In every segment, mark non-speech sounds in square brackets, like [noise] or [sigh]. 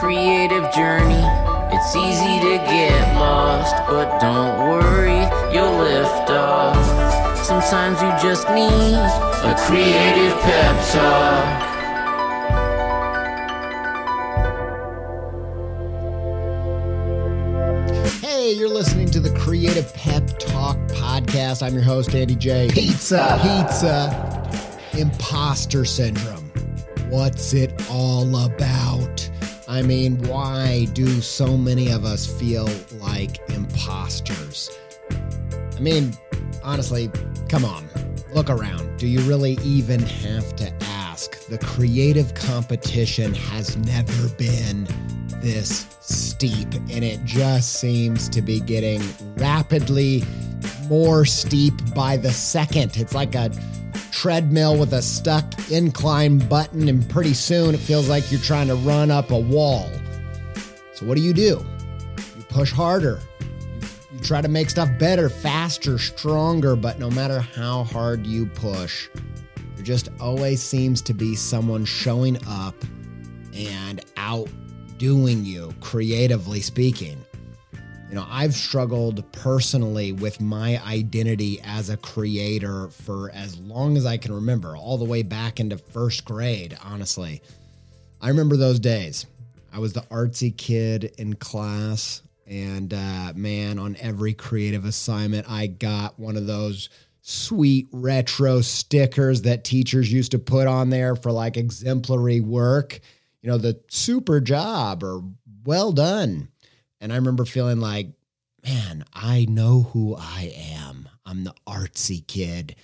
creative journey. It's easy to get lost, but don't worry, you'll lift off. Sometimes you just need a creative pep talk. Hey, you're listening to the Creative Pep Talk podcast. I'm your host, Andy J. Pizza. Pizza. Imposter syndrome. What's it all about? I mean, why do so many of us feel like imposters? I mean, honestly, come on, look around. Do you really even have to ask? The creative competition has never been this steep, and it just seems to be getting rapidly more steep by the second. It's like a treadmill with a stuck incline button, and pretty soon it feels like you're trying to run up a wall. So, what do you do? You push harder. You try to make stuff better, faster, stronger, but no matter how hard you push, there just always seems to be someone showing up and outdoing you, creatively speaking. You know, I've struggled personally with my identity as a creator for as long as I can remember, all the way back into first grade, honestly. I remember those days. I was the artsy kid in class, and uh, man, on every creative assignment, I got one of those sweet retro stickers that teachers used to put on there for like exemplary work. You know, the super job or well done. And I remember feeling like, man, I know who I am. I'm the artsy kid.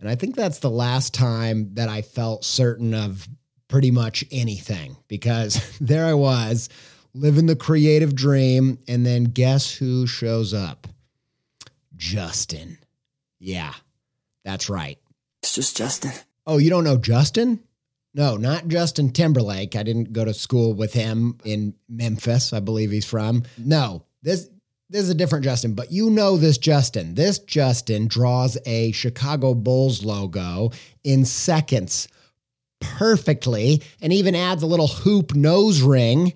And I think that's the last time that I felt certain of pretty much anything because [laughs] there I was living the creative dream. And then guess who shows up? Justin. Yeah, that's right. It's just Justin. Oh, you don't know Justin? No, not Justin Timberlake. I didn't go to school with him in Memphis, I believe he's from. No, this this is a different Justin, but you know this Justin. This Justin draws a Chicago Bulls logo in seconds perfectly and even adds a little hoop nose ring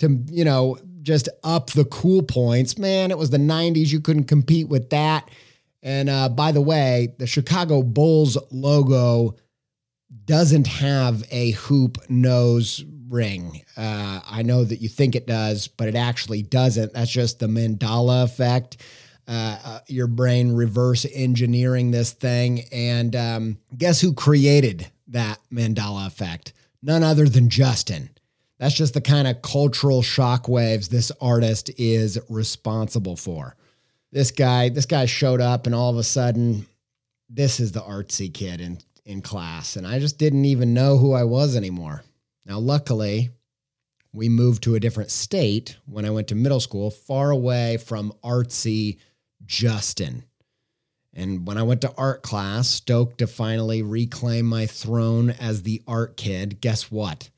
to, you know, just up the cool points. Man, it was the 90s. You couldn't compete with that. And uh, by the way, the Chicago Bulls logo doesn't have a hoop nose ring. Uh, I know that you think it does, but it actually doesn't. That's just the Mandela effect. Uh, uh, your brain reverse engineering this thing. And um, guess who created that Mandela effect? None other than Justin. That's just the kind of cultural shockwaves this artist is responsible for. This guy, this guy showed up, and all of a sudden, this is the artsy kid in in class, and I just didn't even know who I was anymore. Now, luckily, we moved to a different state when I went to middle school, far away from artsy Justin. And when I went to art class, stoked to finally reclaim my throne as the art kid, guess what?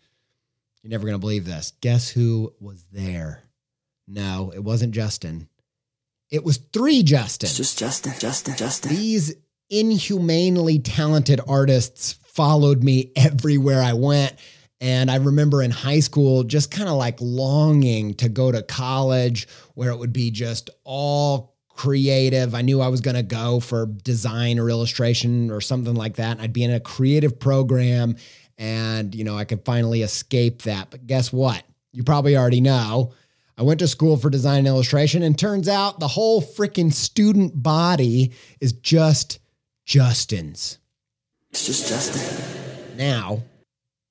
You're never going to believe this. Guess who was there? No, it wasn't Justin. It was three Justins. It's just Justin. Justin. Justin. These inhumanely talented artists followed me everywhere I went. And I remember in high school just kind of like longing to go to college where it would be just all creative. I knew I was going to go for design or illustration or something like that. I'd be in a creative program and, you know, I could finally escape that. But guess what? You probably already know. I went to school for design and illustration, and turns out the whole freaking student body is just Justin's. It's just Justin. Now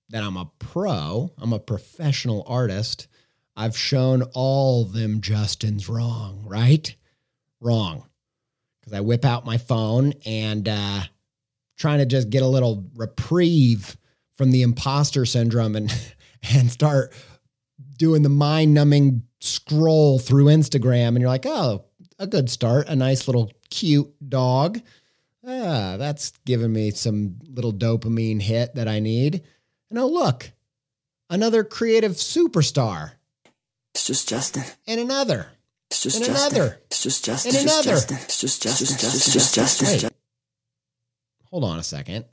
that I'm a pro, I'm a professional artist, I've shown all them Justins wrong, right? Wrong. Because I whip out my phone and uh, trying to just get a little reprieve from the imposter syndrome and [laughs] and start doing the mind numbing scroll through Instagram and you're like, oh, a good start, a nice little cute dog. Ah, that's giving me some little dopamine hit that I need. And oh, look, another creative superstar. It's just Justin. And another. It's just And Justin. another. It's just Justin. And It's just another. Justin. It's just Justin. It's just Justin. Wait. Hold on a second.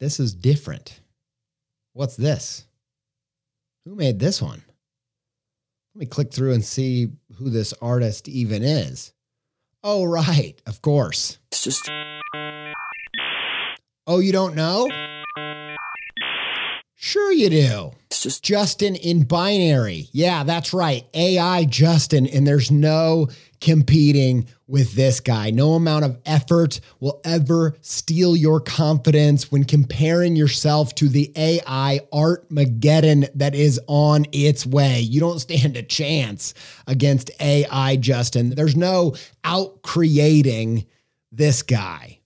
This is different. What's this? Who made this one? Let me click through and see who this artist even is. Oh, right, of course. It's just Oh, you don't know? Sure, you do. it's just Justin in binary. Yeah, that's right. AI Justin. And there's no competing with this guy. No amount of effort will ever steal your confidence when comparing yourself to the AI Art Mageddon that is on its way. You don't stand a chance against AI Justin. There's no out creating this guy.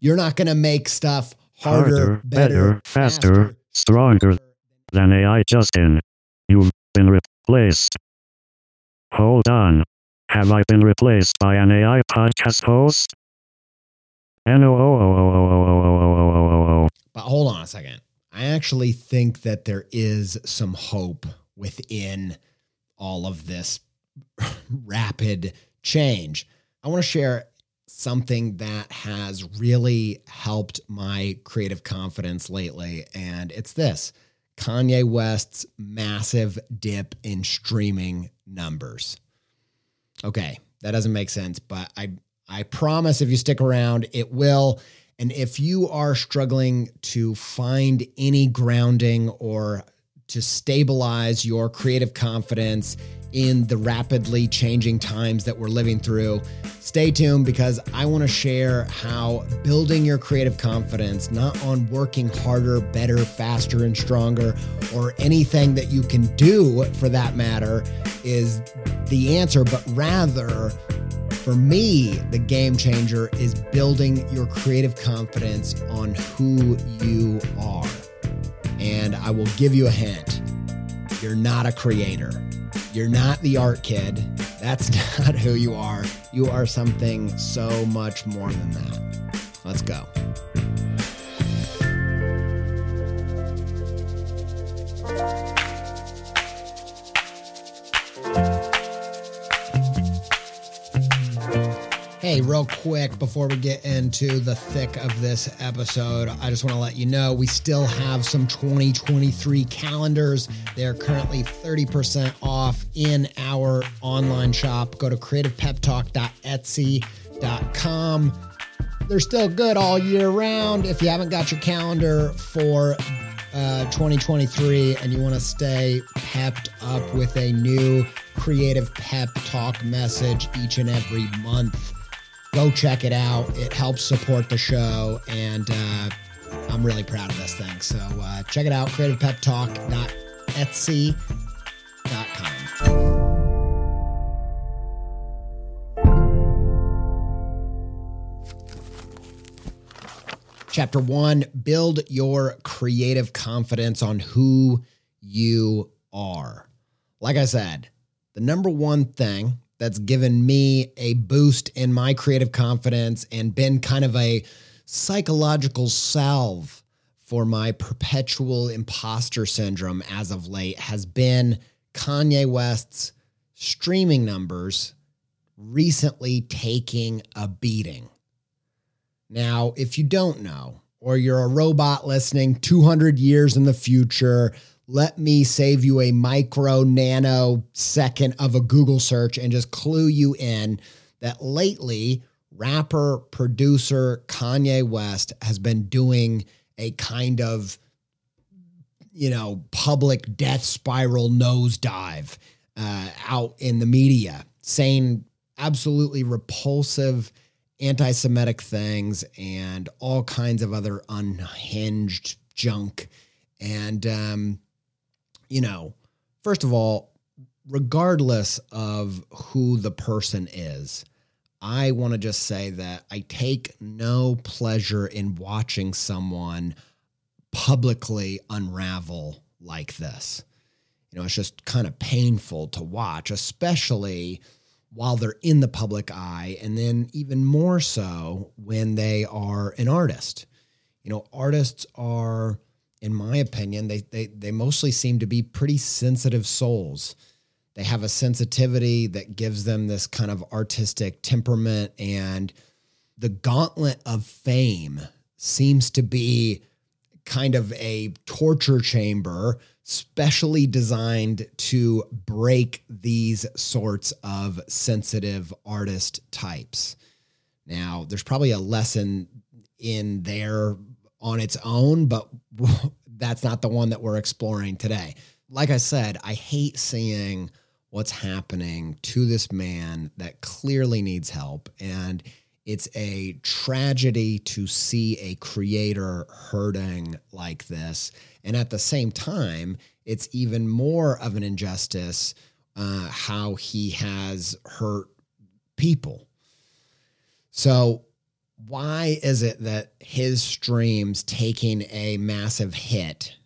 You're not going to make stuff harder, harder, better, faster, stronger than AI Justin. You've been replaced. Hold on. Have I been replaced by an AI podcast host? No. But hold on a second. I actually think that there is some hope within all of this rapid change. I want to share something that has really helped my creative confidence lately, and it's this Kanye West's massive dip in streaming numbers. Okay, that doesn't make sense, but I I promise if you stick around, it will. And if you are struggling to find any grounding or to stabilize your creative confidence in the rapidly changing times that we're living through, stay tuned because I want to share how building your creative confidence, not on working harder, better, faster, and stronger, or anything that you can do for that matter, is the answer, but rather for me, the game changer is building your creative confidence on who you are. And I will give you a hint you're not a creator, you're not the art kid. That's [laughs] not who you are. You are something so much more than that. Let's go. Hey, real quick before we get into the thick of this episode, I just want to let you know we still have some 2023 calendars. They're currently 30% off in our online shop. Go to creativepeptalk.etsy.com. They're still good all year round. If you haven't got your calendar for uh, 2023 and you want to stay pepped up with a new creative pep talk message each and every month, go check it out. It helps support the show, and uh, I'm really proud of this thing. So uh, check it out, creativepeptalk.etsy.com. Chapter one build your creative confidence on who you are. Like I said, the number one thing that's given me a boost in my creative confidence and been kind of a psychological salve for my perpetual imposter syndrome as of late has been Kanye West's streaming numbers recently taking a beating. Now, if you don't know, or you're a robot listening 200 years in the future, let me save you a micro nano second of a Google search and just clue you in that lately, rapper producer Kanye West has been doing a kind of, you know, public death spiral nosedive uh, out in the media, saying absolutely repulsive anti Semitic things and all kinds of other unhinged junk. And, um, you know, first of all, regardless of who the person is, I want to just say that I take no pleasure in watching someone publicly unravel like this. You know, it's just kind of painful to watch, especially while they're in the public eye, and then even more so when they are an artist. You know, artists are, in my opinion, they they they mostly seem to be pretty sensitive souls. They have a sensitivity that gives them this kind of artistic temperament, and the gauntlet of fame seems to be kind of a torture chamber specially designed to break these sorts of sensitive artist types. Now, there's probably a lesson in there on its own, but [laughs] that's not the one that we're exploring today. Like I said, I hate seeing what's happening to this man that clearly needs help. And it's a tragedy to see a creator hurting like this. And at the same time, it's even more of an injustice uh, how he has hurt people. So, why is it that his streams taking a massive hit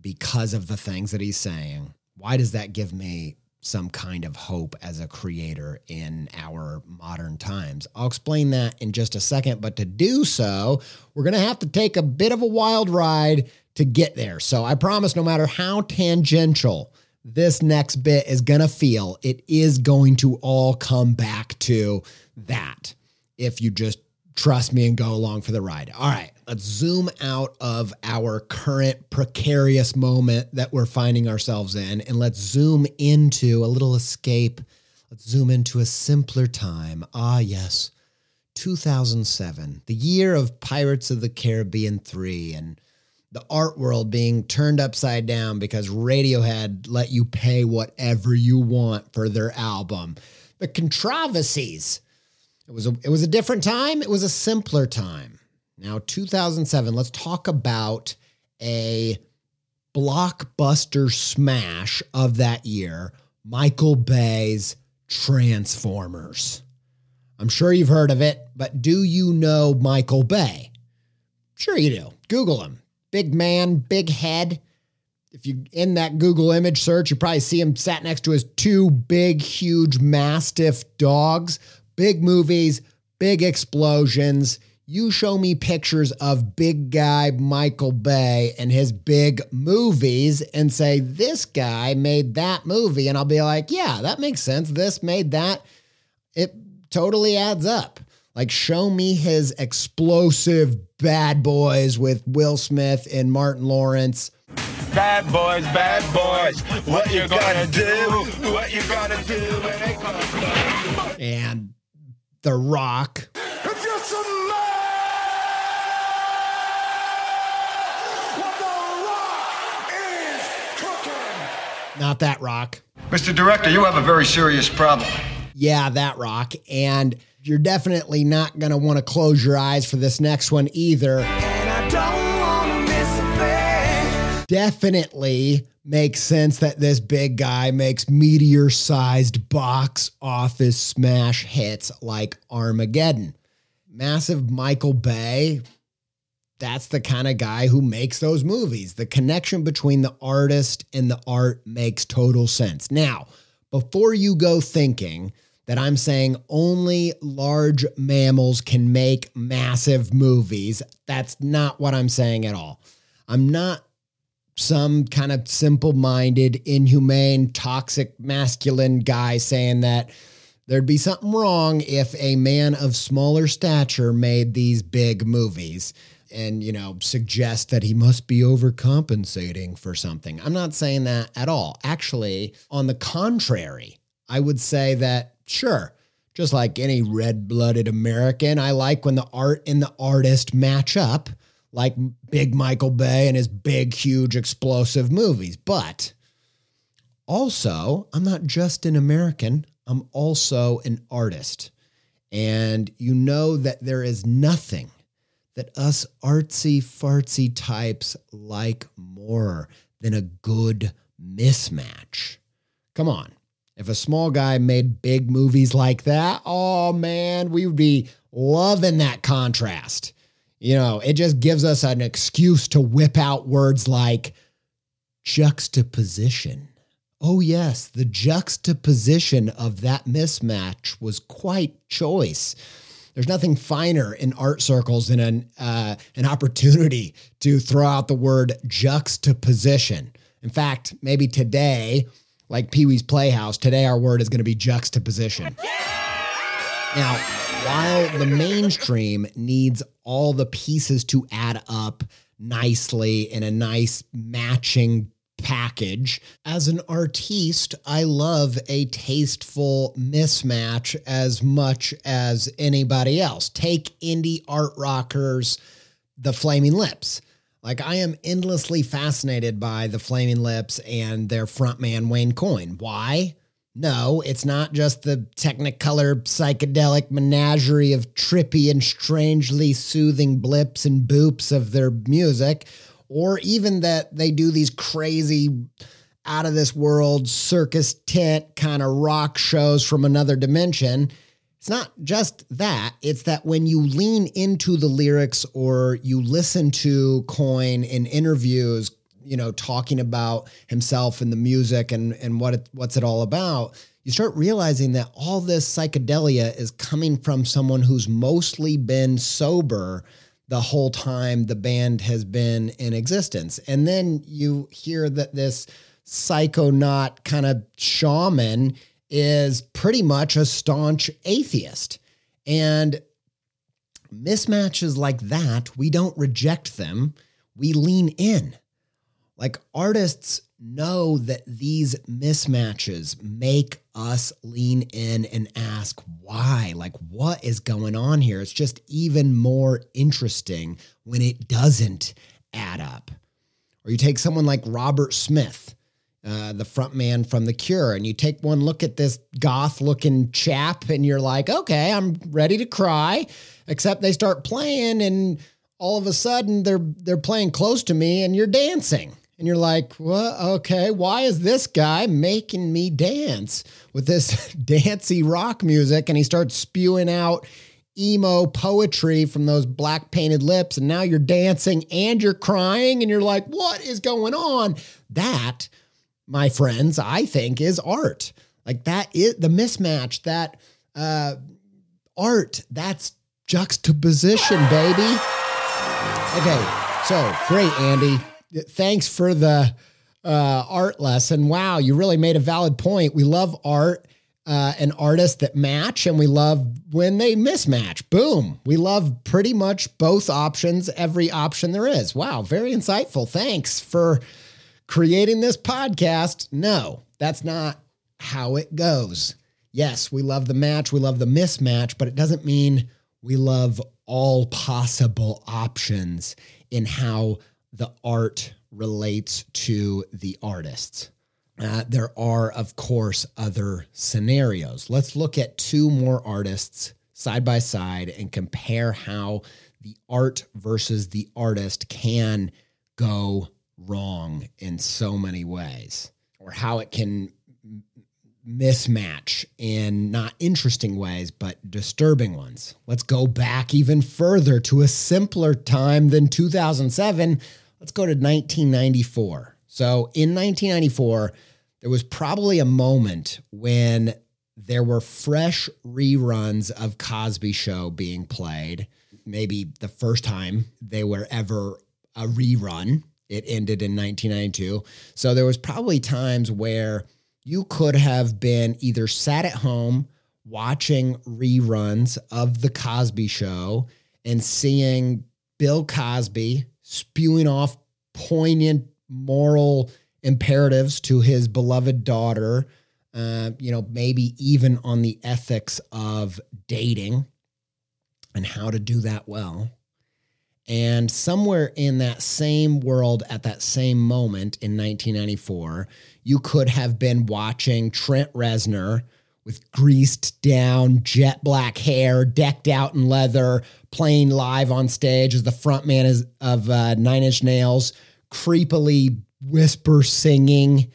because of the things that he's saying? Why does that give me some kind of hope as a creator in our modern times. I'll explain that in just a second, but to do so, we're going to have to take a bit of a wild ride to get there. So I promise no matter how tangential this next bit is going to feel, it is going to all come back to that if you just trust me and go along for the ride. All right, let's zoom out of our current precarious moment that we're finding ourselves in and let's zoom into a little escape. Let's zoom into a simpler time. Ah, yes, 2007, the year of Pirates of the Caribbean 3 and the art world being turned upside down because Radiohead let you pay whatever you want for their album. The controversies it was a it was a different time. It was a simpler time. Now 2007. Let's talk about a blockbuster smash of that year. Michael Bay's Transformers. I'm sure you've heard of it, but do you know Michael Bay? Sure you do. Google him. Big man, big head. If you in that Google image search, you probably see him sat next to his two big, huge mastiff dogs big movies, big explosions. You show me pictures of big guy Michael Bay and his big movies and say, this guy made that movie. And I'll be like, yeah, that makes sense. This made that. It totally adds up. Like, show me his explosive bad boys with Will Smith and Martin Lawrence. Bad boys, bad boys, what you gonna do? What you gonna do when they come? And the Rock. If you're some man, what the rock is cooking. Not that Rock. Mr. Director, you have a very serious problem. Yeah, that Rock. And you're definitely not going to want to close your eyes for this next one either. And I don't wanna miss a thing. Definitely makes sense that this big guy makes meteor sized box office smash hits like Armageddon. Massive Michael Bay, that's the kind of guy who makes those movies. The connection between the artist and the art makes total sense. Now, before you go thinking that I'm saying only large mammals can make massive movies, that's not what I'm saying at all. I'm not some kind of simple minded, inhumane, toxic, masculine guy saying that there'd be something wrong if a man of smaller stature made these big movies and, you know, suggest that he must be overcompensating for something. I'm not saying that at all. Actually, on the contrary, I would say that, sure, just like any red blooded American, I like when the art and the artist match up like big Michael Bay and his big, huge, explosive movies. But also, I'm not just an American, I'm also an artist. And you know that there is nothing that us artsy fartsy types like more than a good mismatch. Come on. If a small guy made big movies like that, oh man, we would be loving that contrast. You know, it just gives us an excuse to whip out words like juxtaposition. Oh, yes, the juxtaposition of that mismatch was quite choice. There's nothing finer in art circles than an, uh, an opportunity to throw out the word juxtaposition. In fact, maybe today, like Pee Wee's Playhouse, today our word is going to be juxtaposition. Now, while the mainstream needs all the pieces to add up nicely in a nice matching package. As an artiste, I love a tasteful mismatch as much as anybody else. Take indie art rockers, the Flaming Lips. Like, I am endlessly fascinated by the Flaming Lips and their frontman, Wayne Coyne. Why? No, it's not just the technicolor psychedelic menagerie of trippy and strangely soothing blips and boops of their music, or even that they do these crazy out of this world circus tent kind of rock shows from another dimension. It's not just that, it's that when you lean into the lyrics or you listen to Coin in interviews you know, talking about himself and the music and and what it, what's it all about, you start realizing that all this psychedelia is coming from someone who's mostly been sober the whole time the band has been in existence. And then you hear that this psychonaut kind of shaman is pretty much a staunch atheist. And mismatches like that, we don't reject them, we lean in like artists know that these mismatches make us lean in and ask why. Like, what is going on here? It's just even more interesting when it doesn't add up. Or you take someone like Robert Smith, uh, the front man from The Cure, and you take one look at this goth looking chap, and you're like, okay, I'm ready to cry. Except they start playing, and all of a sudden they're they're playing close to me, and you're dancing and you're like, well, okay, why is this guy making me dance with this [laughs] dancey rock music? And he starts spewing out emo poetry from those black painted lips. And now you're dancing and you're crying, and you're like, what is going on? That, my friends, I think is art. Like that is the mismatch, that uh, art, that's juxtaposition, baby. Okay, so great, Andy thanks for the uh, art lesson. Wow, you really made a valid point. We love art uh, and artists that match, and we love when they mismatch. Boom. We love pretty much both options, every option there is. Wow, very insightful. Thanks for creating this podcast. No, that's not how it goes. Yes, we love the match, we love the mismatch, but it doesn't mean we love all possible options in how the art relates to the artists. Uh, there are, of course, other scenarios. Let's look at two more artists side by side and compare how the art versus the artist can go wrong in so many ways, or how it can mismatch in not interesting ways, but disturbing ones. Let's go back even further to a simpler time than 2007. Let's go to 1994. So in 1994, there was probably a moment when there were fresh reruns of Cosby Show being played. Maybe the first time they were ever a rerun. It ended in 1992. So there was probably times where you could have been either sat at home watching reruns of the Cosby Show and seeing Bill Cosby spewing off poignant moral imperatives to his beloved daughter, uh, you know, maybe even on the ethics of dating and how to do that well. And somewhere in that same world at that same moment in 1994, you could have been watching Trent Reznor with greased down jet black hair, decked out in leather, playing live on stage as the frontman is, of uh, Nine Inch Nails, creepily whisper singing,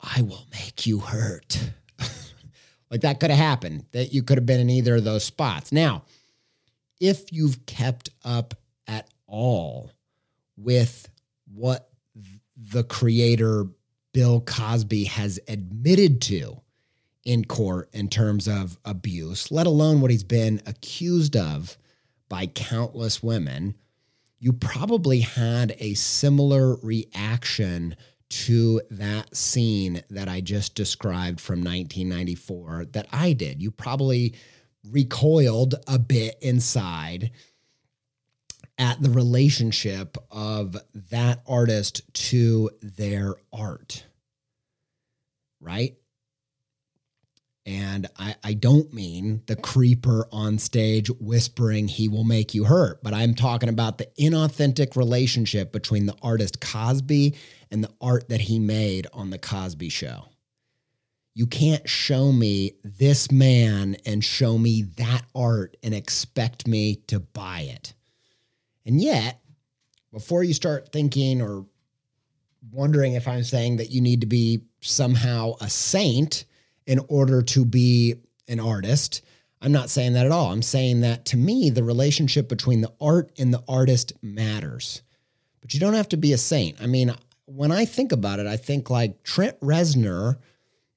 I will make you hurt. [laughs] like that could have happened, that you could have been in either of those spots. Now, if you've kept up at all with what the creator Bill Cosby has admitted to in court in terms of abuse, let alone what he's been accused of by countless women, you probably had a similar reaction to that scene that I just described from 1994 that I did. You probably recoiled a bit inside at the relationship of that artist to their art. Right? And I, I don't mean the creeper on stage whispering he will make you hurt, but I'm talking about the inauthentic relationship between the artist Cosby and the art that he made on The Cosby Show. You can't show me this man and show me that art and expect me to buy it. And yet, before you start thinking or wondering if I'm saying that you need to be somehow a saint in order to be an artist, I'm not saying that at all. I'm saying that to me, the relationship between the art and the artist matters. But you don't have to be a saint. I mean, when I think about it, I think like Trent Reznor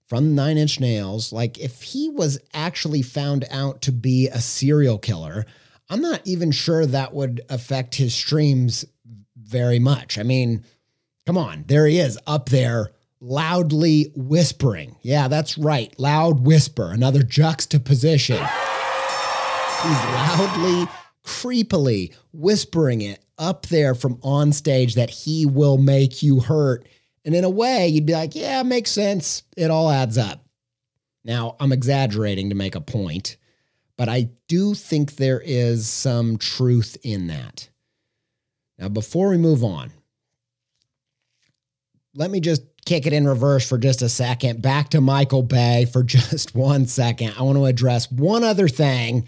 from Nine Inch Nails, like if he was actually found out to be a serial killer, I'm not even sure that would affect his streams very much. I mean, come on, there he is up there loudly whispering. Yeah, that's right, loud whisper, another juxtaposition. He's loudly, creepily whispering it up there from on stage that he will make you hurt. And in a way, you'd be like, yeah, makes sense. It all adds up. Now, I'm exaggerating to make a point, but I do think there is some truth in that. Now, before we move on, let me just kick it in reverse for just a second. Back to Michael Bay for [laughs] just one second. I want to address one other thing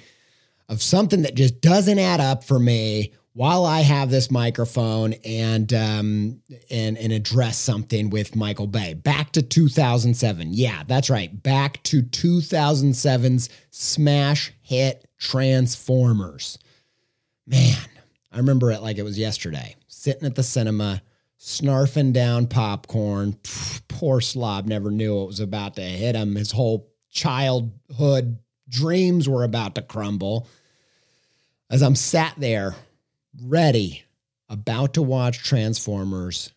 of something that just doesn't add up for me while I have this microphone and um, and and address something with Michael Bay. Back to 2007. Yeah, that's right. Back to 2007's smash hit Transformers. Man, I remember it like it was yesterday. Sitting at the cinema, snarfing down popcorn. Poor slob never knew it was about to hit him. His whole childhood dreams were about to crumble. As I'm sat there ready, about to watch Transformers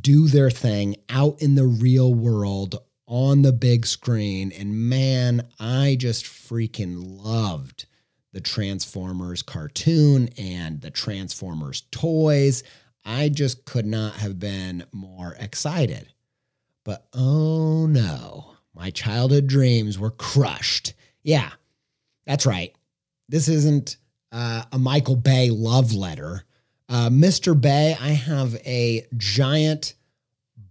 do their thing out in the real world on the big screen. And man, I just freaking loved the Transformers cartoon and the Transformers toys. I just could not have been more excited. But oh no, my childhood dreams were crushed. Yeah, that's right. This isn't uh, a Michael Bay love letter. Uh, Mr. Bay, I have a giant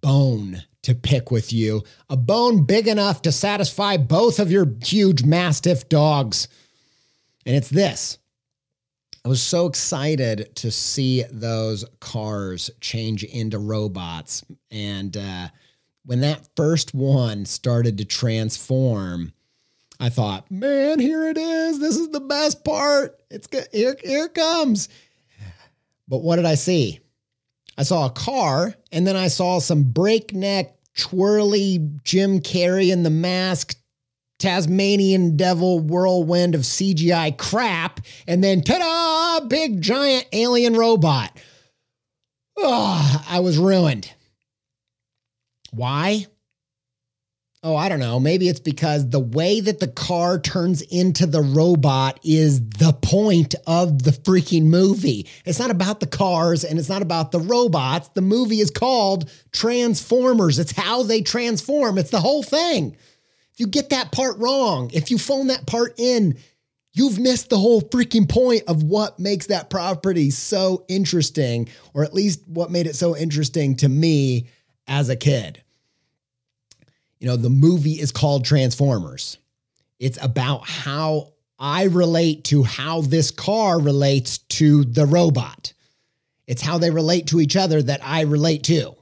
bone to pick with you, a bone big enough to satisfy both of your huge mastiff dogs. And it's this. I was so excited to see those cars change into robots. And uh, when that first one started to transform, I thought, man, here it is. This is the best part. It's good. Here, here it comes. But what did I see? I saw a car, and then I saw some breakneck, twirly Jim Carrey in the mask, Tasmanian devil whirlwind of CGI crap, and then ta da, big giant alien robot. Oh, I was ruined. Why? Oh, I don't know. Maybe it's because the way that the car turns into the robot is the point of the freaking movie. It's not about the cars and it's not about the robots. The movie is called Transformers. It's how they transform, it's the whole thing. If you get that part wrong, if you phone that part in, you've missed the whole freaking point of what makes that property so interesting, or at least what made it so interesting to me as a kid. You know, the movie is called Transformers. It's about how I relate to how this car relates to the robot. It's how they relate to each other that I relate to.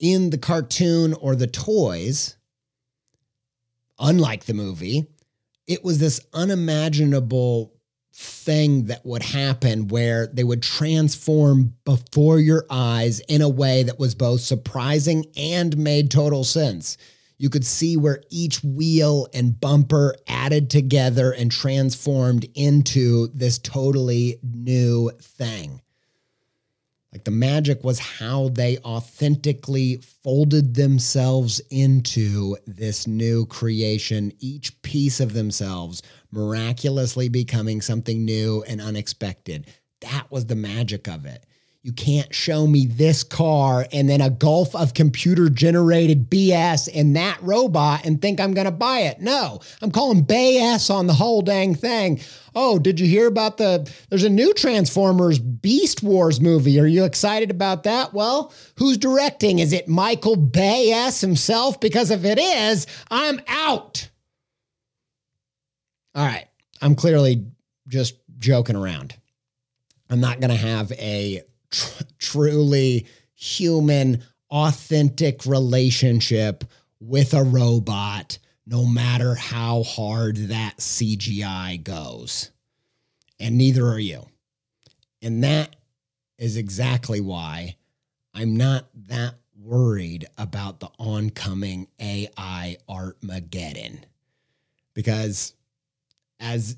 In the cartoon or the toys, unlike the movie, it was this unimaginable thing that would happen where they would transform before your eyes in a way that was both surprising and made total sense. You could see where each wheel and bumper added together and transformed into this totally new thing. Like the magic was how they authentically folded themselves into this new creation, each piece of themselves miraculously becoming something new and unexpected. That was the magic of it. You can't show me this car and then a gulf of computer generated BS in that robot and think I'm going to buy it. No, I'm calling BS on the whole dang thing. Oh, did you hear about the there's a new Transformers Beast Wars movie. Are you excited about that? Well, who's directing? Is it Michael Bay himself? Because if it is, I'm out. All right. I'm clearly just joking around. I'm not going to have a tr- truly human, authentic relationship with a robot, no matter how hard that CGI goes. And neither are you. And that is exactly why I'm not that worried about the oncoming AI art Armageddon. Because as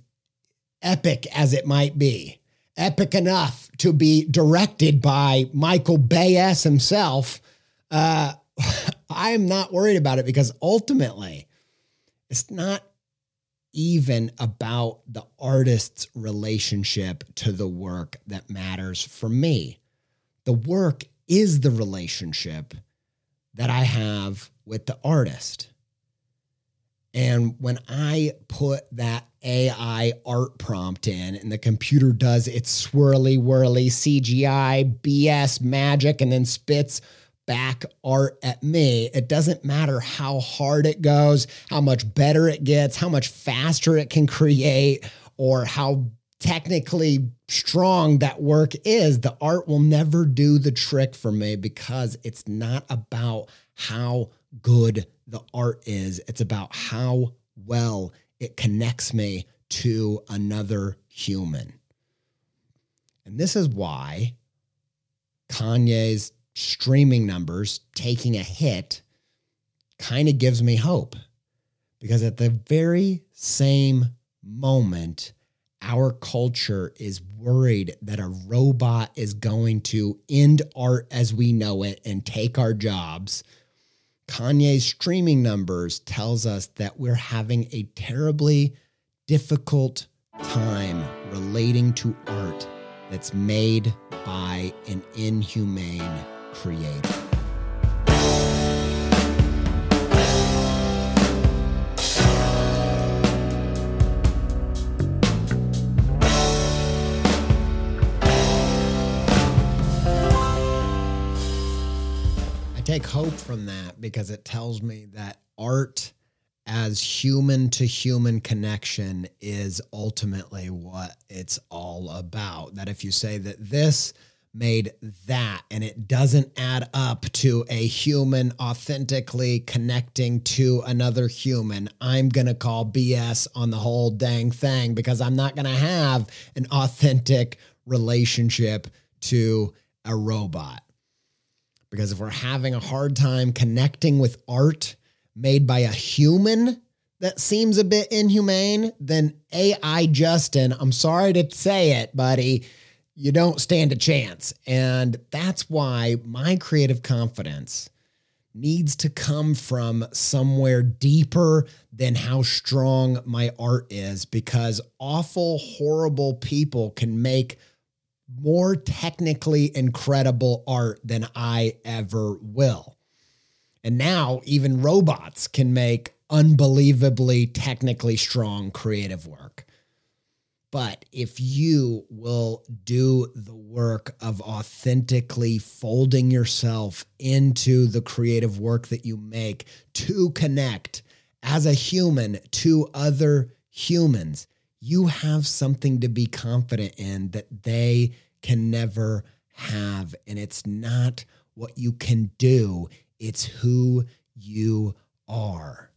epic as it might be, epic enough to be directed by Michael Bayes himself, uh, [laughs] I am not worried about it because ultimately it's not even about the artist's relationship to the work that matters for me. The work is the relationship that I have with the artist. And when I put that AI art prompt in and the computer does its swirly whirly CGI BS magic and then spits back art at me, it doesn't matter how hard it goes, how much better it gets, how much faster it can create, or how technically strong that work is, the art will never do the trick for me because it's not about how good the art is. It's about how well it connects me to another human. And this is why Kanye's streaming numbers taking a hit kind of gives me hope. Because at the very same moment, our culture is worried that a robot is going to end art as we know it and take our jobs Kanye's streaming numbers tells us that we're having a terribly difficult time relating to art that's made by an inhumane creator. Take hope from that because it tells me that art as human to human connection is ultimately what it's all about. That if you say that this made that and it doesn't add up to a human authentically connecting to another human, I'm going to call BS on the whole dang thing because I'm not going to have an authentic relationship to a robot. Because if we're having a hard time connecting with art made by a human that seems a bit inhumane, then AI Justin, I'm sorry to say it, buddy, you don't stand a chance. And that's why my creative confidence needs to come from somewhere deeper than how strong my art is because awful, horrible people can make more technically incredible art than I ever will. And now even robots can make unbelievably technically strong creative work. But if you will do the work of authentically folding yourself into the creative work that you make to connect as a human to other humans, you have something to be confident in that they can never have. And it's not what you can do, it's who you are.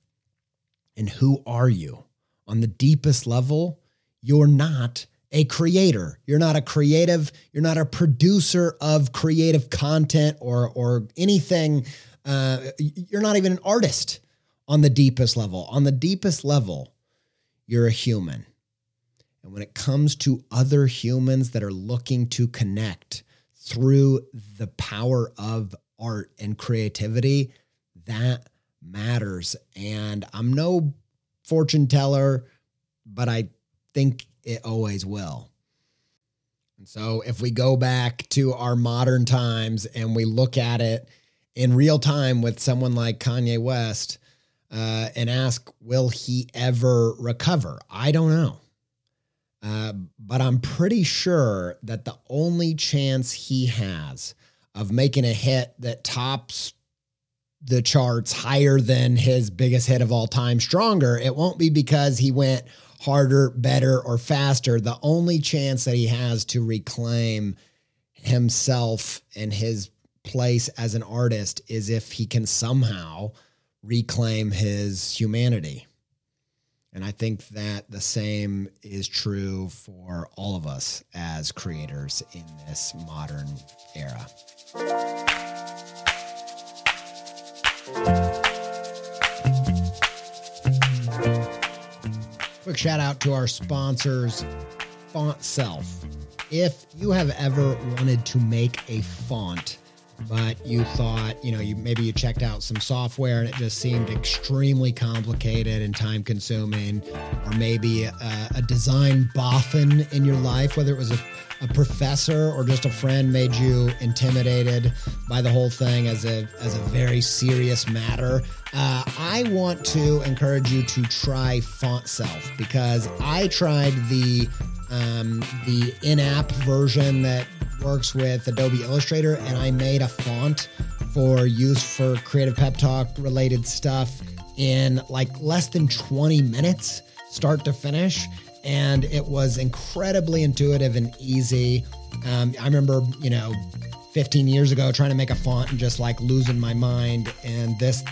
And who are you? On the deepest level, you're not a creator. You're not a creative, you're not a producer of creative content or or anything. Uh, you're not even an artist on the deepest level. On the deepest level, you're a human. And when it comes to other humans that are looking to connect through the power of art and creativity, that matters. And I'm no fortune teller, but I think it always will. And so if we go back to our modern times and we look at it in real time with someone like Kanye West uh, and ask, will he ever recover? I don't know. Uh, but I'm pretty sure that the only chance he has of making a hit that tops the charts higher than his biggest hit of all time, Stronger, it won't be because he went harder, better, or faster. The only chance that he has to reclaim himself and his place as an artist is if he can somehow reclaim his humanity. And I think that the same is true for all of us as creators in this modern era. Quick shout out to our sponsors, Fontself. If you have ever wanted to make a font, but you thought, you know, you maybe you checked out some software and it just seemed extremely complicated and time consuming, or maybe a, a design boffin in your life, whether it was a, a professor or just a friend made you intimidated by the whole thing as a as a very serious matter. Uh, I want to encourage you to try Fontself because I tried the um, the in-app version that works with Adobe Illustrator, and I made a font for use for Creative Pep Talk related stuff in like less than 20 minutes, start to finish. And it was incredibly intuitive and easy. Um, I remember, you know, 15 years ago trying to make a font and just like losing my mind. And this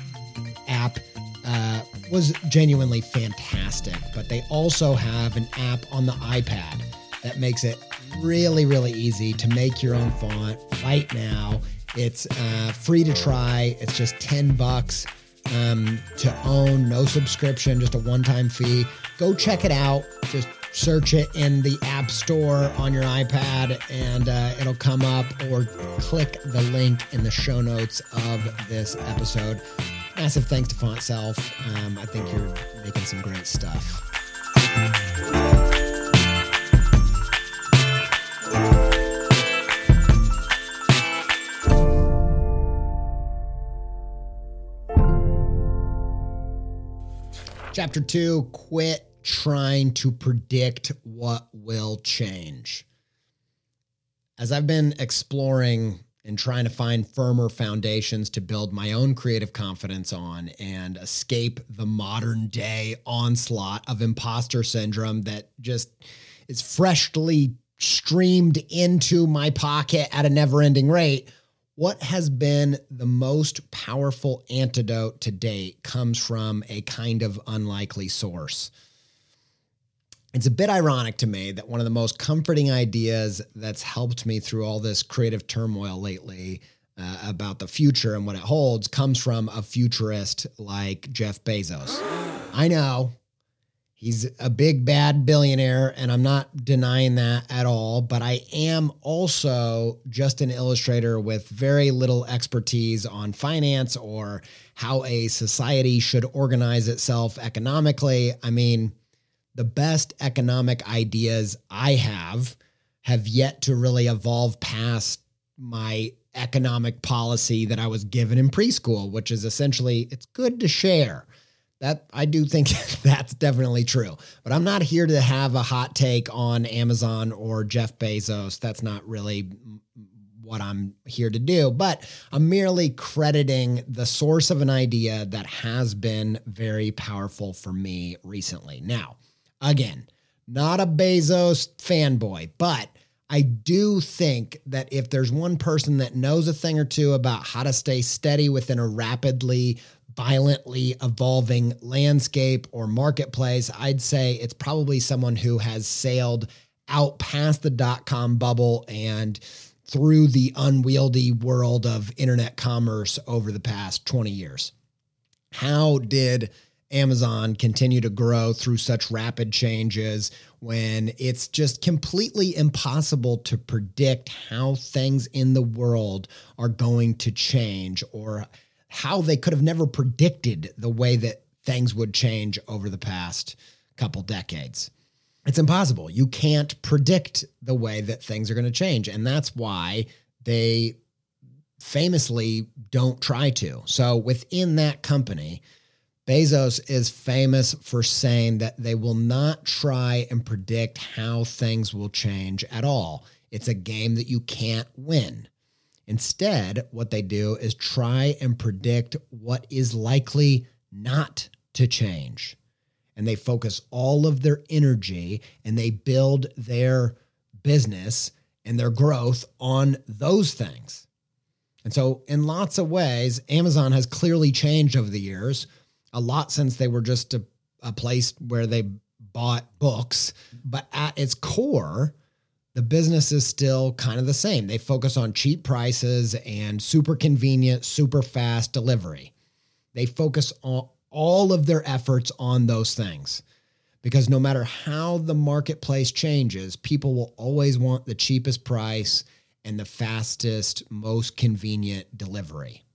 app uh, was genuinely fantastic. But they also have an app on the iPad that makes it really, really easy to make your own font right now. It's uh, free to try. It's just 10 bucks um, to own, no subscription, just a one time fee. Go check it out. Just search it in the App Store on your iPad and uh, it'll come up, or click the link in the show notes of this episode. Massive thanks to Fontself. Um, I think you're making some great stuff. Chapter two quit trying to predict what will change. As I've been exploring and trying to find firmer foundations to build my own creative confidence on and escape the modern day onslaught of imposter syndrome that just is freshly streamed into my pocket at a never ending rate. What has been the most powerful antidote to date comes from a kind of unlikely source. It's a bit ironic to me that one of the most comforting ideas that's helped me through all this creative turmoil lately uh, about the future and what it holds comes from a futurist like Jeff Bezos. I know he's a big bad billionaire, and I'm not denying that at all, but I am also just an illustrator with very little expertise on finance or how a society should organize itself economically. I mean, the best economic ideas I have have yet to really evolve past my economic policy that I was given in preschool, which is essentially it's good to share. That I do think [laughs] that's definitely true. But I'm not here to have a hot take on Amazon or Jeff Bezos. That's not really what I'm here to do, but I'm merely crediting the source of an idea that has been very powerful for me recently. Now, Again, not a Bezos fanboy, but I do think that if there's one person that knows a thing or two about how to stay steady within a rapidly, violently evolving landscape or marketplace, I'd say it's probably someone who has sailed out past the dot com bubble and through the unwieldy world of internet commerce over the past 20 years. How did Amazon continue to grow through such rapid changes when it's just completely impossible to predict how things in the world are going to change or how they could have never predicted the way that things would change over the past couple decades. It's impossible. You can't predict the way that things are going to change. And that's why they famously don't try to. So within that company, Bezos is famous for saying that they will not try and predict how things will change at all. It's a game that you can't win. Instead, what they do is try and predict what is likely not to change. And they focus all of their energy and they build their business and their growth on those things. And so, in lots of ways, Amazon has clearly changed over the years, a lot since they were just a, a place where they bought books. But at its core, the business is still kind of the same. They focus on cheap prices and super convenient, super fast delivery. They focus on all of their efforts on those things because no matter how the marketplace changes, people will always want the cheapest price and the fastest, most convenient delivery.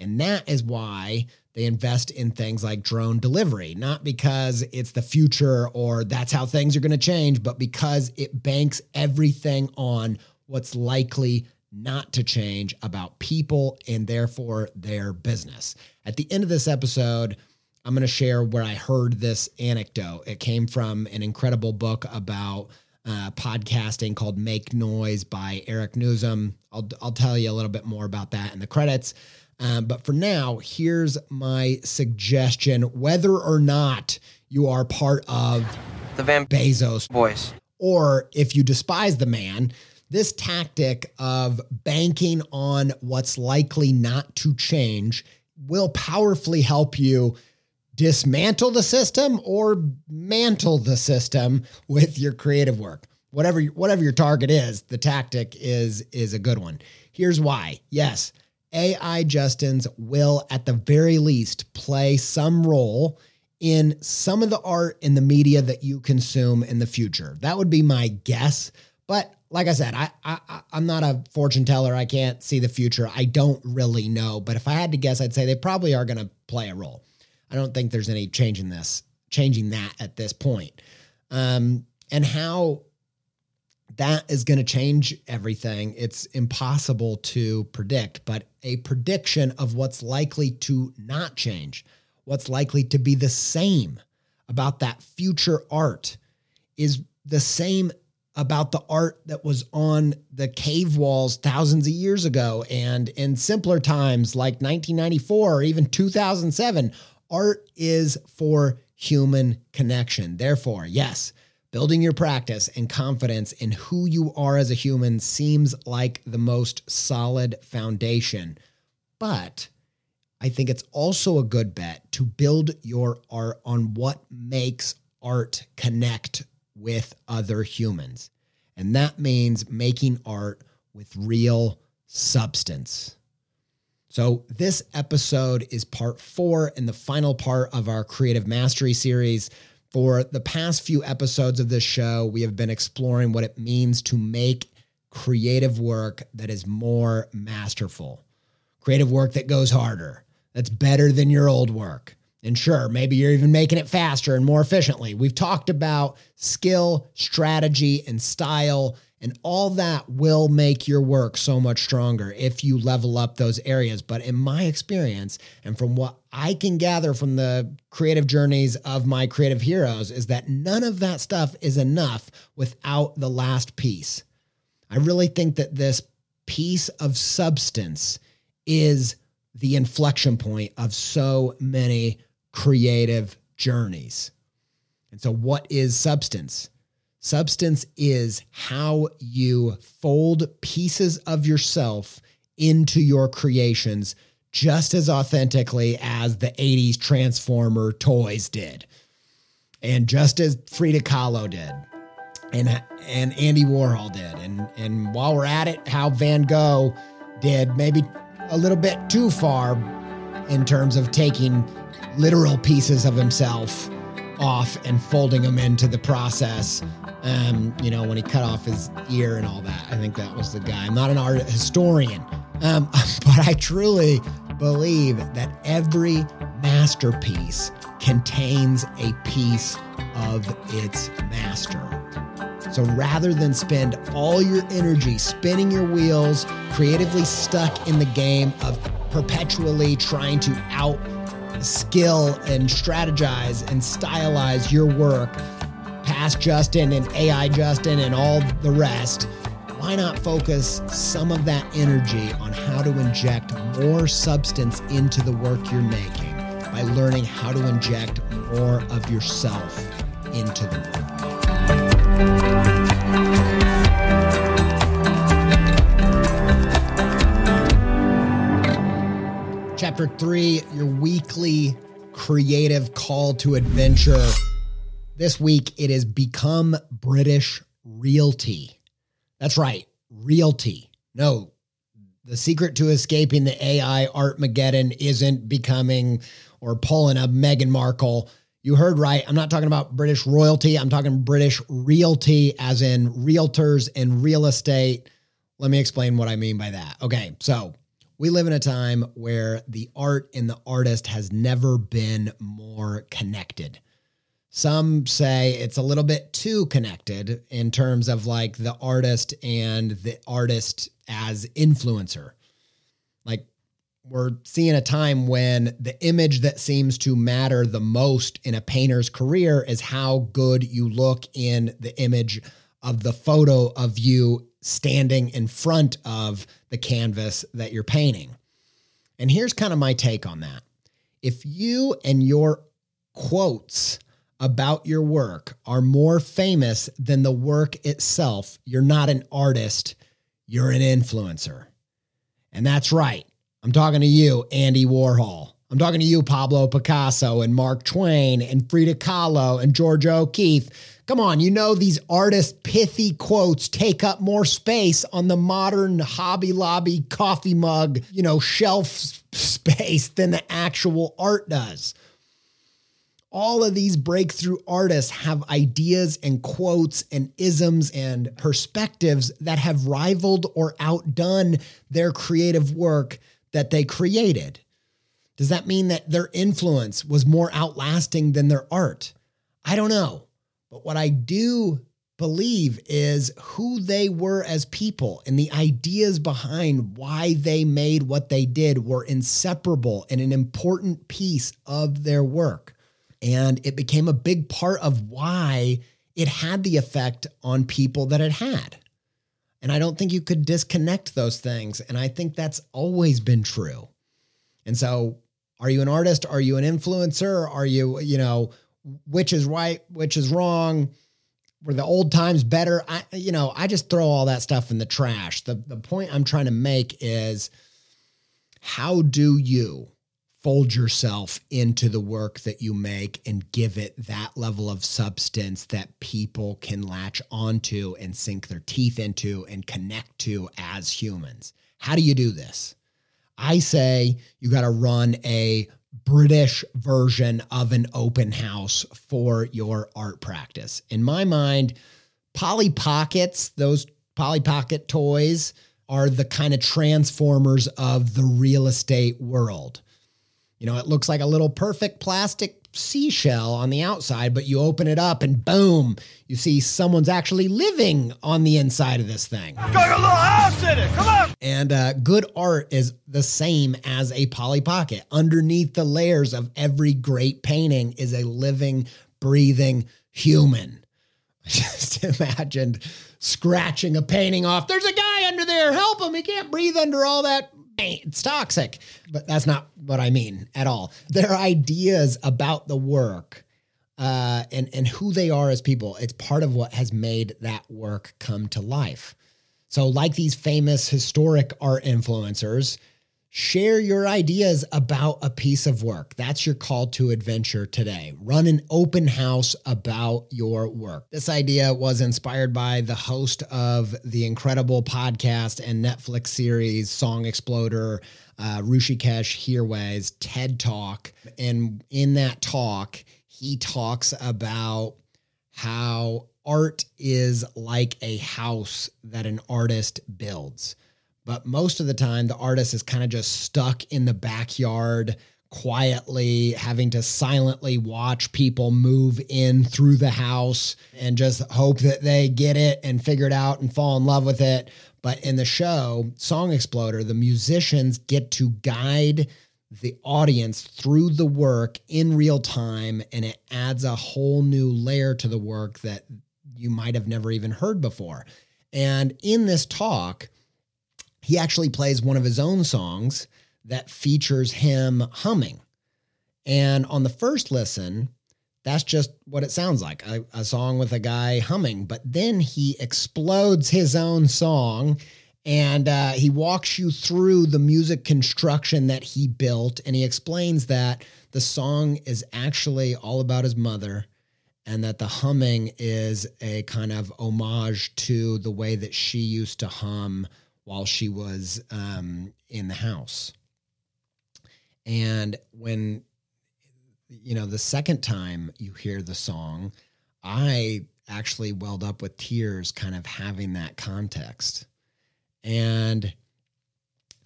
And that is why they invest in things like drone delivery, not because it's the future or that's how things are going to change, but because it banks everything on what's likely not to change about people and therefore their business. At the end of this episode, I'm going to share where I heard this anecdote. It came from an incredible book about uh, podcasting called Make Noise by Eric Nuzum. I'll, I'll tell you a little bit more about that in the credits. Um, but for now, here's my suggestion whether or not you are part of The Van Bezos Boys. or if you despise the man, this tactic of banking on what's likely not to change will powerfully help you dismantle the system or mantle the system with your creative work. Whatever whatever your target is, the tactic is is a good one. Here's why. Yes, AI Justins will at the very least play some role in some of the art and the media that you consume in the future. That would be my guess. But like I said, I, I I'm not a fortune teller. I can't see the future. I don't really know. But if I had to guess, I'd say they probably are going to play a role. I don't think there's any change in this, changing that at this point. Um, and how that is going to change everything. It's impossible to predict, but a prediction of what's likely to not change, what's likely to be the same about that future art is the same about the art that was on the cave walls thousands of years ago. And in simpler times like 1994 or even 2007 art is for human connection. Therefore yes building your practice and confidence in who you are as a human seems like the most solid foundation but I think it's also a good bet to build your art on what makes art connect with other humans. And that means making art with real substance. So, this episode is part four and the final part of our Creative Mastery series. For the past few episodes of this show, we have been exploring what it means to make creative work that is more masterful, creative work that goes harder, that's better than your old work. And sure, maybe you're even making it faster and more efficiently. We've talked about skill, strategy, and style, and all that will make your work so much stronger if you level up those areas. But in my experience, and from what I can gather from the creative journeys of my creative heroes, is that none of that stuff is enough without the last piece. I really think that this piece of substance is the inflection point of so many creative journeys. And so, what is substance? Substance is how you fold pieces of yourself into your creations just as authentically as the 80s Transformer toys did. And just as Frida Kahlo did. And, and Andy Warhol did. And, and while we're at it, how Van Gogh did maybe a little bit too far in terms of taking literal pieces of himself off and folding him into the process. Um, you know, when he cut off his ear and all that. I think that was the guy. I'm not an art historian, um, [laughs] but I truly believe that every masterpiece contains a piece of its master. So rather than spend all your energy spinning your wheels, creatively stuck in the game of perpetually trying to out skill and strategize and stylize your work past Justin and AI Justin and all the rest, why not focus some of that energy on how to inject more substance into the work you're making by learning how to inject more of yourself into the work? Chapter three, your weekly creative call to adventure. This week it is become British realty. That's right, realty. No, the secret to escaping the AI Art Artmageddon isn't becoming or pulling a Meghan Markle. You heard right. I'm not talking about British royalty. I'm talking British realty, as in realtors and real estate. Let me explain what I mean by that. Okay, so we live in a time where the art and the artist has never been more connected. Some say it's a little bit too connected in terms of like the artist and the artist as influencer. Like we're seeing a time when the image that seems to matter the most in a painter's career is how good you look in the image of the photo of you standing in front of the canvas that you're painting. And here's kind of my take on that. If you and your quotes about your work are more famous than the work itself, you're not an artist, you're an influencer. And that's right. I'm talking to you, Andy Warhol. I'm talking to you, Pablo Picasso and Mark Twain and Frida Kahlo and George O'Keeffe. Come on, you know these artist pithy quotes take up more space on the modern Hobby Lobby coffee mug, you know, shelf space than the actual art does. All of these breakthrough artists have ideas and quotes and isms and perspectives that have rivaled or outdone their creative work that they created. Does that mean that their influence was more outlasting than their art? I don't know. But what I do believe is who they were as people and the ideas behind why they made what they did were inseparable and an important piece of their work. And it became a big part of why it had the effect on people that it had. And I don't think you could disconnect those things. And I think that's always been true. And so, are you an artist? Are you an influencer? Are you, you know, which is right, which is wrong? Were the old times better? I, you know, I just throw all that stuff in the trash. The, the point I'm trying to make is how do you fold yourself into the work that you make and give it that level of substance that people can latch onto and sink their teeth into and connect to as humans. How do you do this? I say you got to run a British version of an open house for your art practice. In my mind, Polly Pockets, those Polly Pocket toys, are the kind of transformers of the real estate world. You know, it looks like a little perfect plastic seashell on the outside, but you open it up and boom, you see someone's actually living on the inside of this thing. Got a little house in it. Come on. And uh, good art is the same as a Polly Pocket. Underneath the layers of every great painting is a living, breathing human. I [laughs] just imagined scratching a painting off. There's a guy under there. Help him. He can't breathe under all that. It's toxic. But that's not what I mean at all. Their ideas about the work uh, and, and who they are as people, it's part of what has made that work come to life. So, like these famous historic art influencers, Share your ideas about a piece of work. That's your call to adventure today. Run an open house about your work. This idea was inspired by the host of the incredible podcast and Netflix series Song Exploder, uh, Hrishikesh Hirway's TED Talk. And in that talk, he talks about how art is like a house that an artist builds. But most of the time, the artist is kind of just stuck in the backyard, quietly having to silently watch people move in through the house and just hope that they get it and figure it out and fall in love with it. But in the show, Song Exploder, the musicians get to guide the audience through the work in real time, and it adds a whole new layer to the work that you might have never even heard before. And in this talk, he actually plays one of his own songs that features him humming. And on the first listen, that's just what it sounds like a, a, song with a guy humming. But then he explodes his own song and uh, he walks you through the music construction that he built. And he explains that the song is actually all about his mother and that the humming is a kind of homage to the way that she used to hum while she was um, in the house. And when, you know, the second time you hear the song, I actually welled up with tears, kind of having that context. And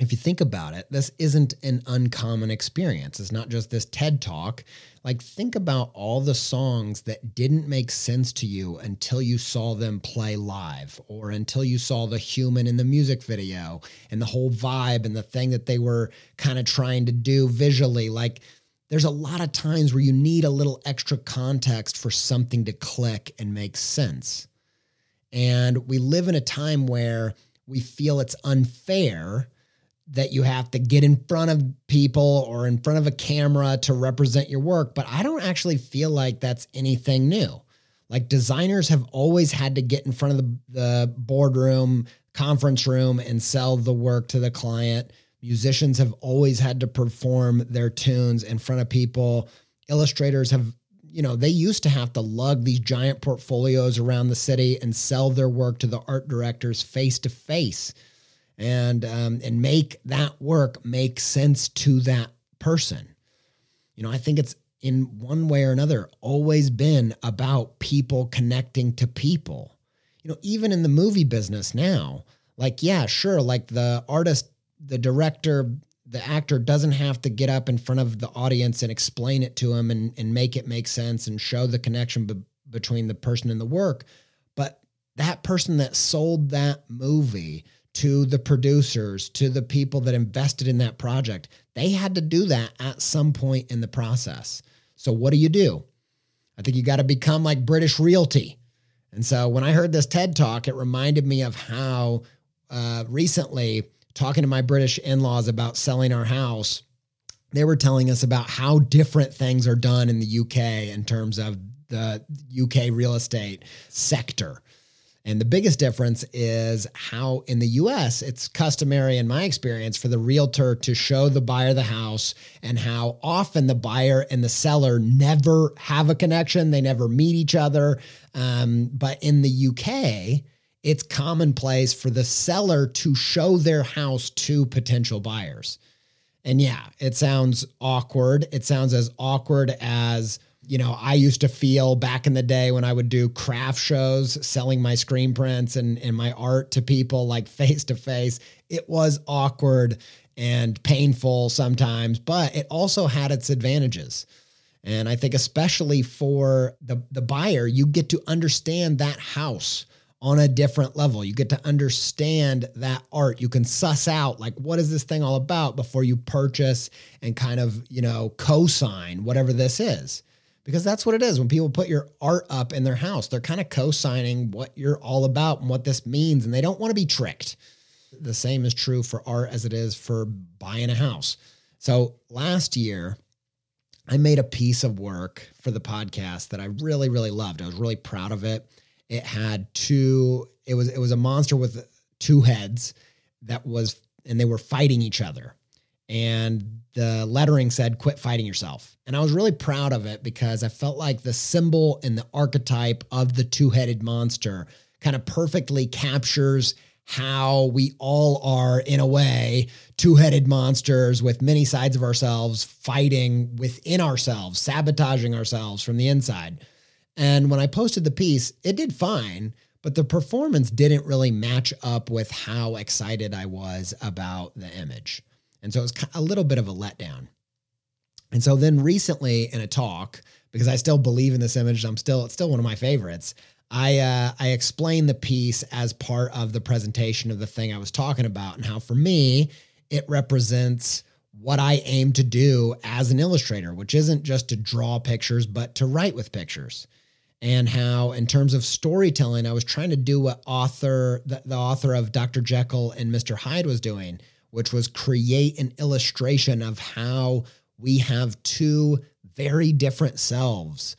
if you think about it, this isn't an uncommon experience. It's not just this TED talk. Like, think about all the songs that didn't make sense to you until you saw them play live or until you saw the human in the music video and the whole vibe and the thing that they were kind of trying to do visually. Like, there's a lot of times where you need a little extra context for something to click and make sense. And we live in a time where we feel it's unfair that you have to get in front of people or in front of a camera to represent your work. But I don't actually feel like that's anything new. Like designers have always had to get in front of the, the boardroom, conference room, and sell the work to the client. Musicians have always had to perform their tunes in front of people. Illustrators have, you know, they used to have to lug these giant portfolios around the city and sell their work to the art directors face to face and um, and make that work make sense to that person. You know, I think it's in one way or another always been about people connecting to people. You know, even in the movie business now, like yeah, sure, like the artist, the director, the actor doesn't have to get up in front of the audience and explain it to them and, and make it make sense and show the connection be- between the person and the work. But that person that sold that movie to the producers, to the people that invested in that project. They had to do that at some point in the process. So, what do you do? I think you got to become like British Realty. And so, when I heard this TED talk, it reminded me of how uh, recently, talking to my British in laws about selling our house, they were telling us about how different things are done in the UK in terms of the UK real estate sector. And the biggest difference is how in the US it's customary, in my experience, for the realtor to show the buyer the house and how often the buyer and the seller never have a connection. They never meet each other. Um, but in the UK, it's commonplace for the seller to show their house to potential buyers. And yeah, it sounds awkward. It sounds as awkward as you know, I used to feel back in the day when I would do craft shows selling my screen prints and, and my art to people like face to face. It was awkward and painful sometimes, but it also had its advantages. And I think especially for the, the buyer, you get to understand that house on a different level. You get to understand that art. You can suss out like what is this thing all about before you purchase and kind of, you know, co-sign whatever this is because that's what it is. When people put your art up in their house, they're kind of co signing what you're all about and what this means, and they don't want to be tricked. The same is true for art as it is for buying a house. So last year, I made a piece of work for the podcast that I really, really loved. I was really proud of it. It had two, it was it was a monster with two heads that was and they were fighting each other and the lettering said quit fighting yourself. And i was really proud of it because i felt like the symbol and the archetype of the two-headed monster kind of perfectly captures how we all are in a way two-headed monsters with many sides of ourselves fighting within ourselves sabotaging ourselves from the inside. And when i posted the piece it did fine but the performance didn't really match up with how excited i was about the image and so it was a little bit of a letdown. And so then recently in a talk, because I still believe in this image, I'm still it's still one of my favorites. I uh, I explained the piece as part of the presentation of the thing I was talking about, and how for me it represents what I aim to do as an illustrator, which isn't just to draw pictures, but to write with pictures. And how, in terms of storytelling, I was trying to do what author the, the author of Dr. Jekyll and Mr. Hyde was doing, which was create an illustration of how we have two very different selves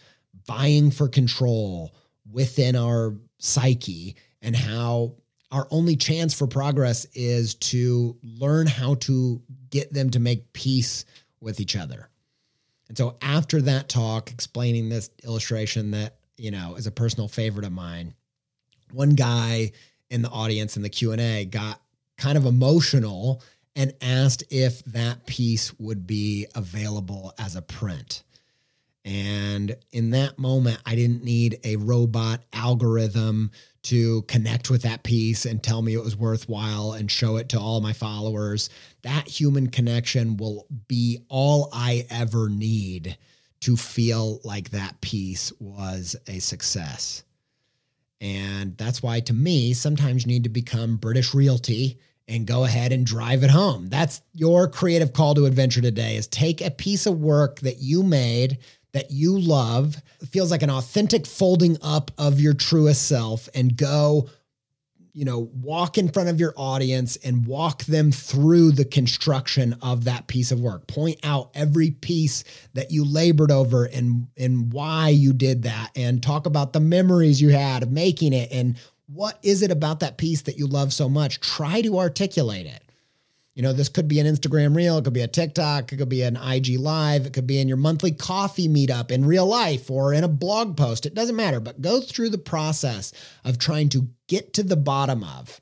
vying for control within our psyche and how our only chance for progress is to learn how to get them to make peace with each other. And so after that talk explaining this illustration that, you know, is a personal favorite of mine, one guy in the audience in the Q&A got kind of emotional and asked if that piece would be available as a print. And in that moment, I didn't need a robot algorithm to connect with that piece and tell me it was worthwhile and show it to all my followers. That human connection will be all I ever need to feel like that piece was a success. And that's why, to me, sometimes you need to become British Realty and go ahead and drive it home. That's your creative call to adventure today is take a piece of work that you made that you love, feels like an authentic folding up of your truest self and go you know, walk in front of your audience and walk them through the construction of that piece of work. Point out every piece that you labored over and and why you did that and talk about the memories you had of making it and what is it about that piece that you love so much? Try to articulate it. You know, this could be an Instagram reel, it could be a TikTok, it could be an IG live, it could be in your monthly coffee meetup in real life or in a blog post. It doesn't matter, but go through the process of trying to get to the bottom of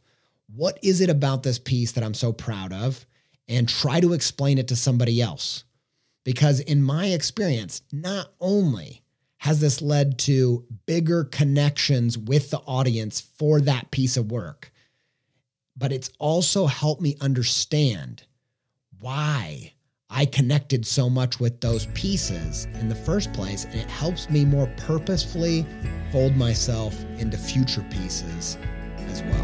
what is it about this piece that I'm so proud of and try to explain it to somebody else. Because in my experience, not only has this led to bigger connections with the audience for that piece of work, but it's also helped me understand why I connected so much with those pieces in the first place. And it helps me more purposefully fold myself into future pieces as well.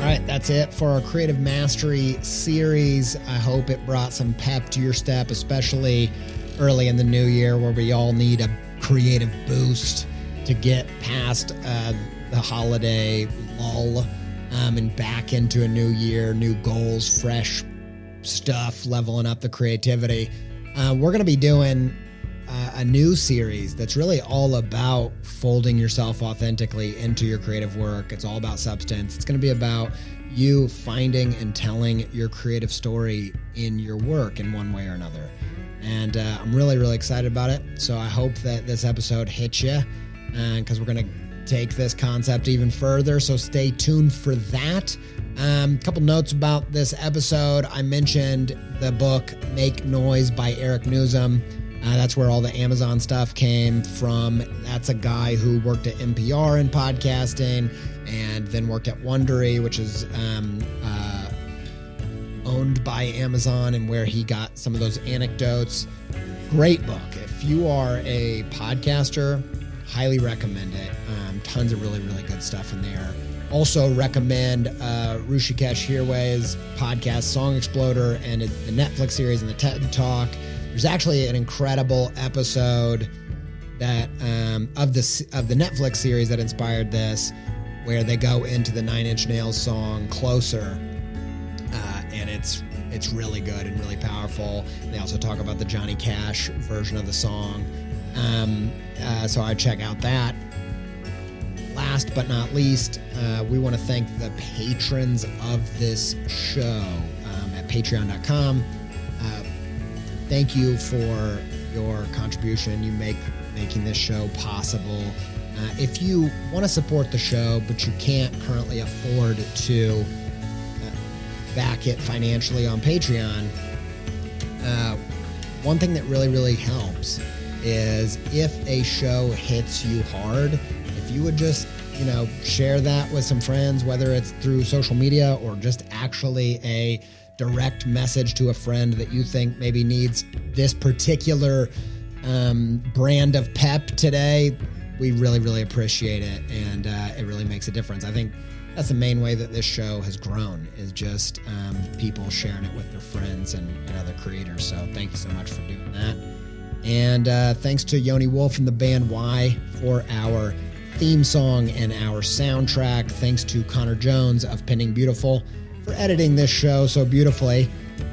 All right, that's it for our Creative Mastery series. I hope it brought some pep to your step, especially early in the new year where we all need a creative boost to get past uh, the holiday lull um, and back into a new year, new goals, fresh stuff, leveling up the creativity. Uh, we're going to be doing uh, a new series that's really all about folding yourself authentically into your creative work. It's all about substance. It's going to be about you finding and telling your creative story in your work in one way or another. And uh, I'm really, really excited about it. So I hope that this episode hits you because we're going to take this concept even further. So stay tuned for that. A um, couple notes about this episode. I mentioned the book Make Noise by Eric Nuzum. Uh, that's where all the Amazon stuff came from. That's a guy who worked at NPR in podcasting and then worked at Wondery, which is um, uh, owned by Amazon, and where he got some of those anecdotes. Great book. If you are a podcaster, highly recommend it. Um, tons of really, really good stuff in there. Also recommend uh, Hrishikesh Hirway's podcast, Song Exploder, and the Netflix series and the TED Talk. There's actually an incredible episode that um, of the of the Netflix series that inspired this, where they go into the Nine Inch Nails song "Closer," and it's it's really good and really powerful. They also talk about the Johnny Cash version of the song, um, uh, so I check out that. last but not least, uh, we want to thank the patrons of this show um, at patreon.com. Uh, thank you for your contribution. You make making this show possible. Uh, if you want to support the show, but you can't currently afford to back it financially on Patreon, uh, one thing that really, really helps is if a show hits you hard, if you would just, you know, share that with some friends, whether it's through social media or just actually a direct message to a friend that you think maybe needs this particular um, brand of pep today, we really, really appreciate it. And uh, it really makes a difference. I think that's the main way that this show has grown is just um, people sharing it with their friends and, and, other creators. So thank you so much for doing that. And uh, thanks to Yoni Wolf and the band Y for our theme song and our soundtrack. Thanks to Connor Jones of Pending Beautiful for editing this show so beautifully.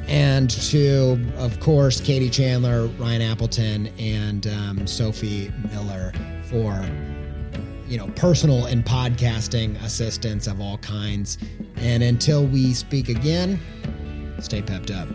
And to, of course, Katie Chandler, Ryan Appleton, and um, Sophie Miller for you know, personal and podcasting assistance of all kinds. And until we speak again, stay pepped up.